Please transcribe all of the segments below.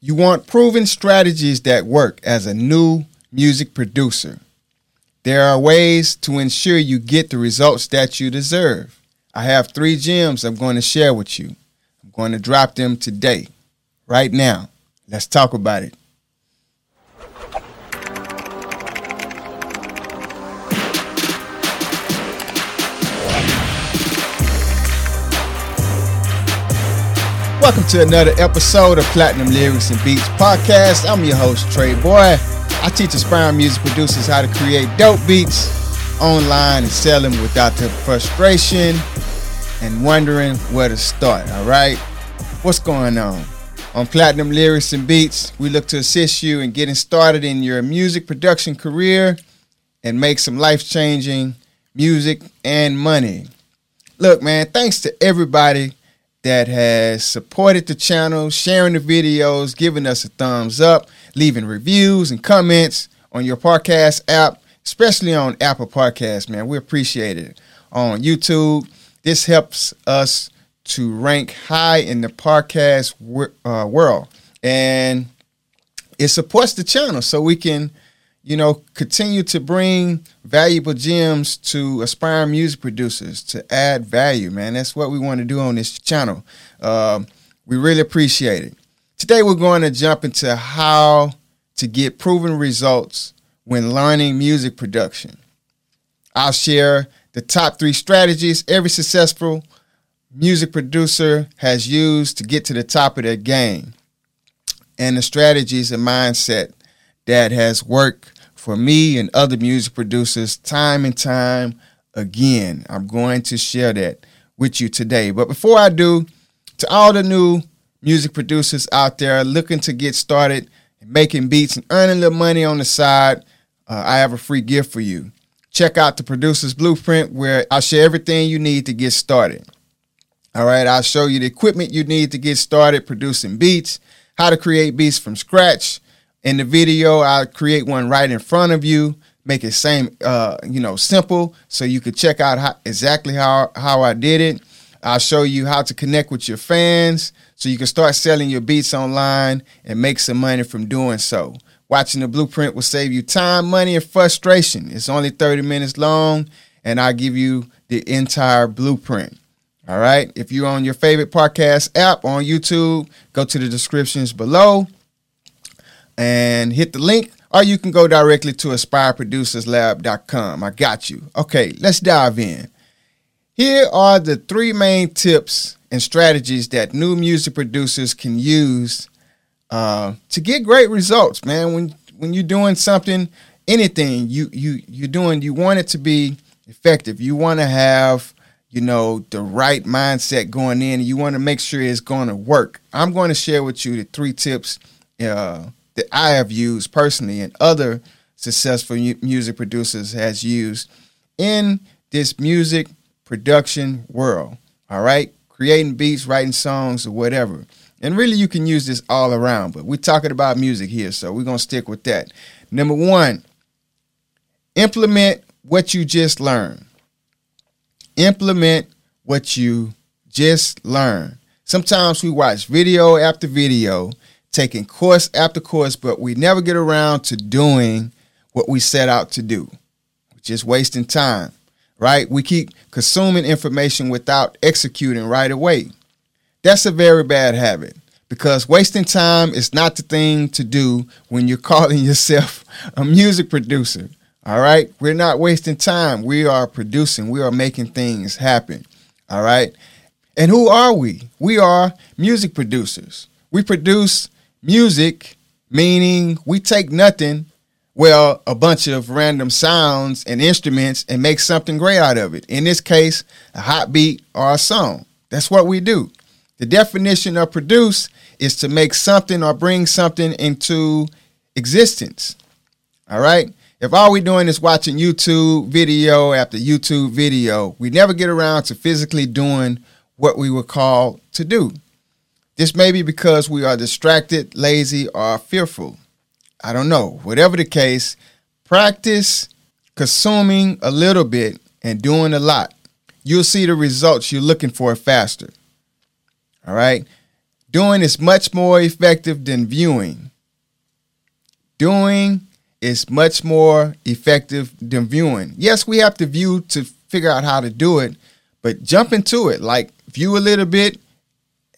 You want proven strategies that work as a new music producer. There are ways to ensure you get the results that you deserve. I have three gems I'm going to share with you. I'm going to drop them today, right now. Let's talk about it. Welcome to another episode of Platinum Lyrics and Beats podcast. I'm your host, Treboey. I teach aspiring music producers how to create dope beats online and sell them without the frustration and wondering where to start. All right, what's going on? On Platinum Lyrics and Beats, we look to assist you in getting started in your music production career and make some life changing music and money. Look, man, thanks to everybody that has supported the channel, sharing the videos, giving us a thumbs up, leaving reviews and comments on your podcast app, especially on Apple Podcasts, man. We appreciate it. On YouTube, this helps us to rank high in the podcast uh, world. And it supports the channel so we can you know, continue to bring valuable gems to aspiring music producers to add value, man. That's what we want to do on this channel. Uh, we really appreciate it. Today, we're going to jump into how to get proven results when learning music production. I'll share the top three strategies every successful music producer has used to get to the top of their game, and the strategies and mindset that has worked for me and other music producers time and time again. I'm going to share that with you today. But before I do, to all the new music producers out there looking to get started making beats and earning a little money on the side, uh, I have a free gift for you. Check out the Producer's Blueprint where I'll share everything you need to get started. All right, I'll show you the equipment you need to get started producing beats, how to create beats from scratch, in the video, I create one right in front of you, make it same, uh, you know, simple, so you could check out how, exactly how how I did it. I'll show you how to connect with your fans, so you can start selling your beats online and make some money from doing so. Watching the blueprint will save you time, money, and frustration. It's only 30 minutes long, and I'll give you the entire blueprint. All right. If you're on your favorite podcast app on YouTube, go to the descriptions below and hit the link, or you can go directly to aspireproducerslab.com. I got you. Okay, let's dive in. Here are the three main tips and strategies that new music producers can use uh, to get great results, man. When when you're doing something, anything you you you're doing, you want it to be effective. You want to have you know the right mindset going in. You want to make sure it's going to work. I'm going to share with you the three tips uh, that I have used personally and other successful music producers has used in this music production world. All right, creating beats, writing songs, or whatever. And really, you can use this all around, but we're talking about music here, so we're gonna stick with that. Number one, implement what you just learned. Implement what you just learned. Sometimes we watch video after video taking course after course, but we never get around to doing what we set out to do. Just wasting time, right? We keep consuming information without executing right away. That's a very bad habit because wasting time is not the thing to do when you're calling yourself a music producer. All right? We're not wasting time. We are producing, we are making things happen. All right? And who are we? We are music producers. We produce music, meaning we take nothing, well, a bunch of random sounds and instruments and make something great out of it. In this case, a hot beat or a song. That's what we do. The definition of produce is to make something or bring something into existence. All right? If all we're doing is watching YouTube video after YouTube video, we never get around to physically doing what we were called to do. This may be because we are distracted, lazy, or fearful. I don't know. Whatever the case, practice consuming a little bit and doing a lot. You'll see the results you're looking for faster. All right. Doing is much more effective than viewing. Doing is much more effective than viewing. Yes, we have to view to figure out how to do it, but jump into it. Like view a little bit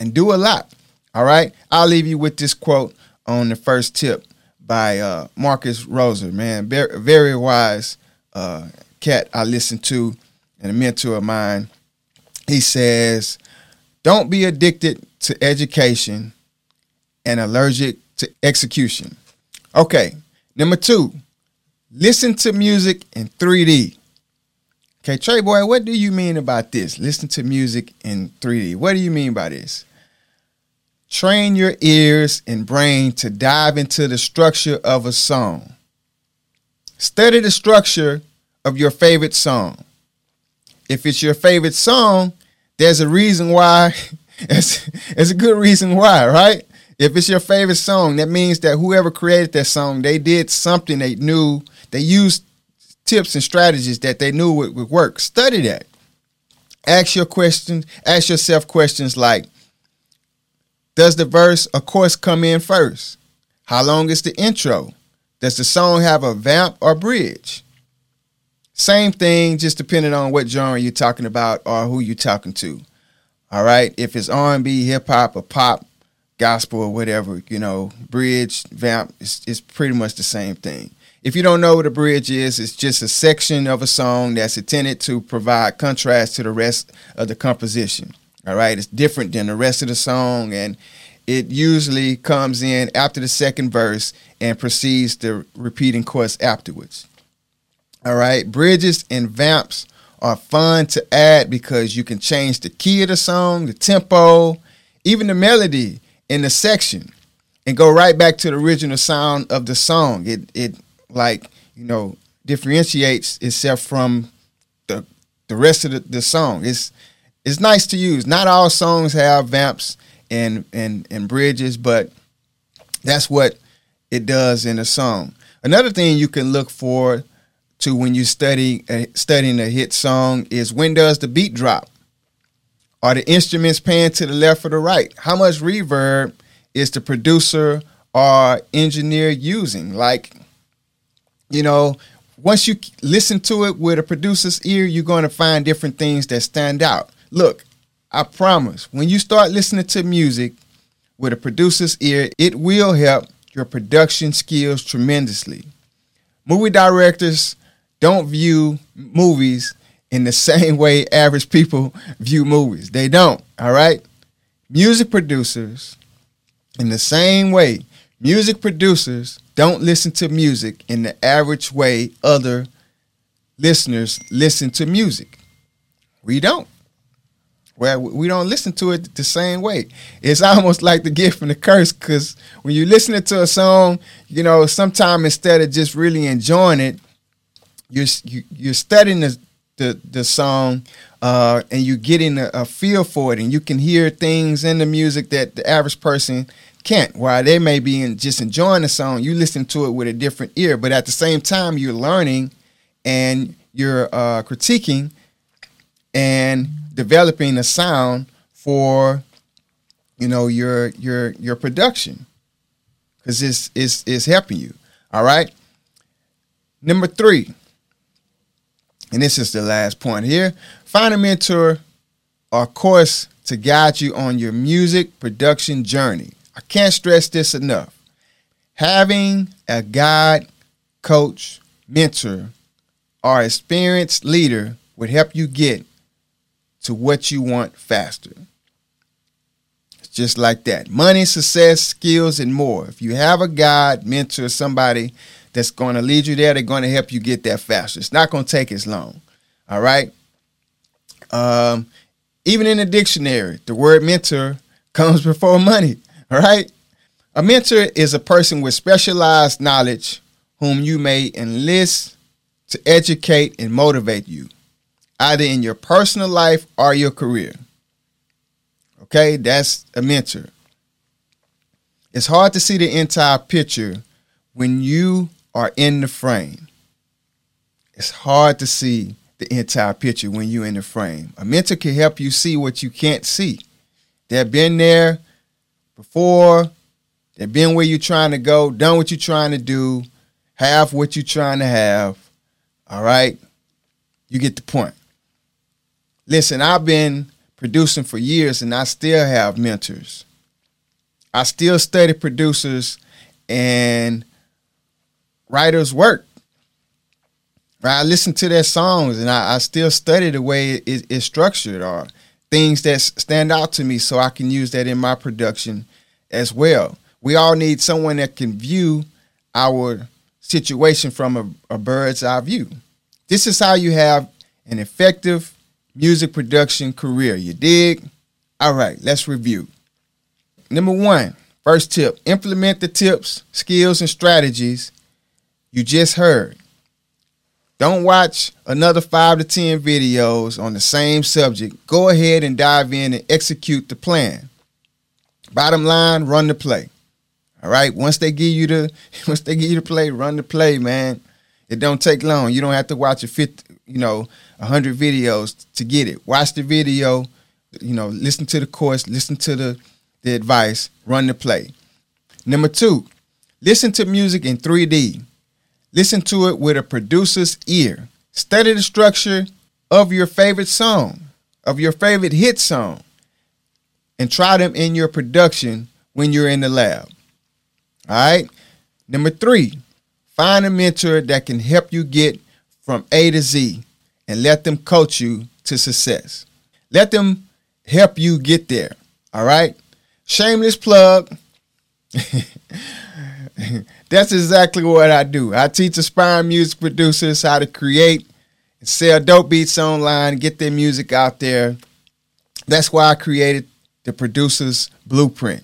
and do a lot. All right. I'll leave you with this quote on the first tip by uh, Marcus Roser. Man, very, very wise uh, cat I listened to and a mentor of mine. He says, "Don't be addicted to education and allergic to execution." Okay. Number two, listen to music in 3D. Okay, Treboey, what do you mean about this? Listen to music in 3D. What do you mean by this? Train your ears and brain to dive into the structure of a song. Study the structure of your favorite song. If it's your favorite song, there's a reason why. it's, it's a good reason why, right? If it's your favorite song, that means that whoever created that song, they did something they knew, they used tips and strategies that they knew would, would work. Study that. Ask your questions, ask yourself questions like Does the verse, of course, come in first? How long is the intro? Does the song have a vamp or bridge? Same thing, just depending on what genre you're talking about or who you're talking to. All right, if it's R&B, hip hop, or pop, gospel, or whatever, you know, bridge, vamp, it's, it's pretty much the same thing. If you don't know what a bridge is, it's just a section of a song that's intended to provide contrast to the rest of the composition. All right, it's different than the rest of the song, and it usually comes in after the second verse and precedes the repeating chorus afterwards. All right, bridges and vamps are fun to add because you can change the key of the song, the tempo, even the melody in the section, and go right back to the original sound of the song. It it like you know differentiates itself from the the rest of the, the song. It's it's nice to use. Not all songs have vamps and and and bridges, but that's what it does in a song. Another thing you can look for to when you study uh, studying a hit song is when does the beat drop? Are the instruments panned to the left or the right? How much reverb is the producer or engineer using? Like, you know, once you listen to it with a producer's ear, you're going to find different things that stand out. Look, I promise, when you start listening to music with a producer's ear, it will help your production skills tremendously. Movie directors don't view movies in the same way average people view movies. They don't, all right? Music producers, in the same way, music producers don't listen to music in the average way other listeners listen to music. We don't. Well, we don't listen to it the same way. It's almost like the gift and the curse because when you're listening to a song, you know, sometimes instead of just really enjoying it, you're you, you're studying the the, the song uh, and you're getting a, a, feel for it, and you can hear things in the music that the average person can't. While they may be in, just enjoying the song, you listen to it with a different ear, but at the same time, you're learning and you're uh, critiquing and developing a sound for you know your your your production because it's, it's it's helping you. All right. Number three, and this is the last point here find a mentor or course to guide you on your music production journey. I can't stress this enough. Having a guide, coach, mentor, or experienced leader would help you get to what you want faster. It's just like that. Money, success, skills, and more. If you have a guide, mentor, somebody that's going to lead you there. They're going to help you get there faster. It's not going to take as long. All right. Um, even in the dictionary, the word mentor comes before money. All right. A mentor is a person with specialized knowledge whom you may enlist to educate and motivate you, either in your personal life or your career. Okay, that's a mentor. It's hard to see the entire picture when you are in the frame. It's hard to see the entire picture when you're in the frame. A mentor can help you see what you can't see. They've been there, before. They've been where you're trying to go, done what you're trying to do, have what you're trying to have. All right? You get the point. Listen, I've been producing for years and I still have mentors. I still study producers and writers' work. Right? I listen to their songs and I, I still study the way it, it's structured or things that stand out to me so I can use that in my production as well. We all need someone that can view our situation from a, a bird's eye view. This is how you have an effective music production career. You dig? All right, let's review. Number one, first tip implement the tips, skills, and strategies you just heard. Don't watch another five to 10 videos on the same subject. Go ahead and dive in and execute the plan. Bottom line, run the play. All right. Once they give you the once they give you the play, run the play, man. It don't take long. You don't have to watch a 50, you know, 100 videos to get it. Watch the video, you know, listen to the course, listen to the the advice, run the play. Number 2, listen to music in 3D. Listen to it with a producer's ear. Study the structure of your favorite song, of your favorite hit song, and try them in your production when you're in the lab. All right. Number three, find a mentor that can help you get from A to Z and let them coach you to success. Let them help you get there. All right. Shameless plug. That's exactly what I do. I teach aspiring music producers how to create and sell dope beats online, get their music out there. That's why I created the Producer's Blueprint,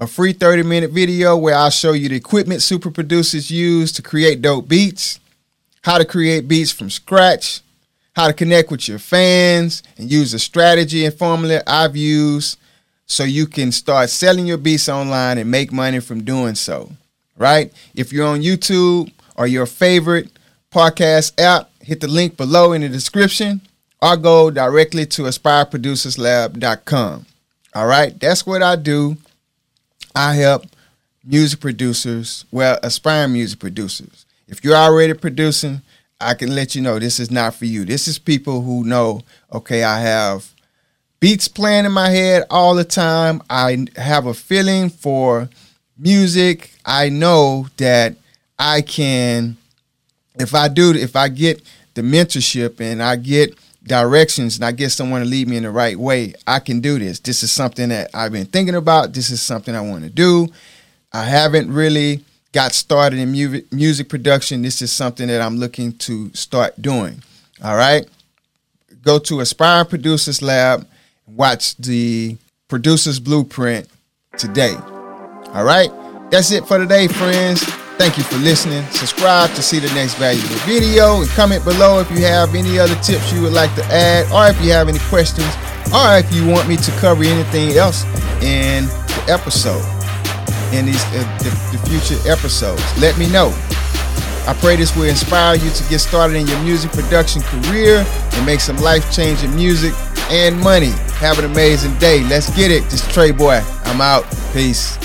a free 30 minute video where I'll show you the equipment super producers use to create dope beats, how to create beats from scratch, how to connect with your fans, and use a strategy and formula I've used so you can start selling your beats online and make money from doing so right? If you're on YouTube or your favorite podcast app, hit the link below in the description or go directly to aspireproducerslab.com. All right, that's what I do. I help music producers, well, aspiring music producers. If you're already producing, I can let you know this is not for you. This is people who know, okay, I have beats playing in my head all the time. I have a feeling for music, I know that I can, if I do, if I get the mentorship and I get directions and I get someone to lead me in the right way, I can do this. This is something that I've been thinking about. This is something I want to do. I haven't really got started in music, production. This is something that I'm looking to start doing. All right. Go to Aspire Producers Lab, watch the Producers Blueprint today. All right. That's it for today, friends. Thank you for listening. Subscribe to see the next valuable video and comment below if you have any other tips you would like to add or if you have any questions or if you want me to cover anything else in the episode, in these uh, the, the future episodes. Let me know. I pray this will inspire you to get started in your music production career and make some life changing music and money. Have an amazing day. Let's get it. This Treboey. I'm out. Peace.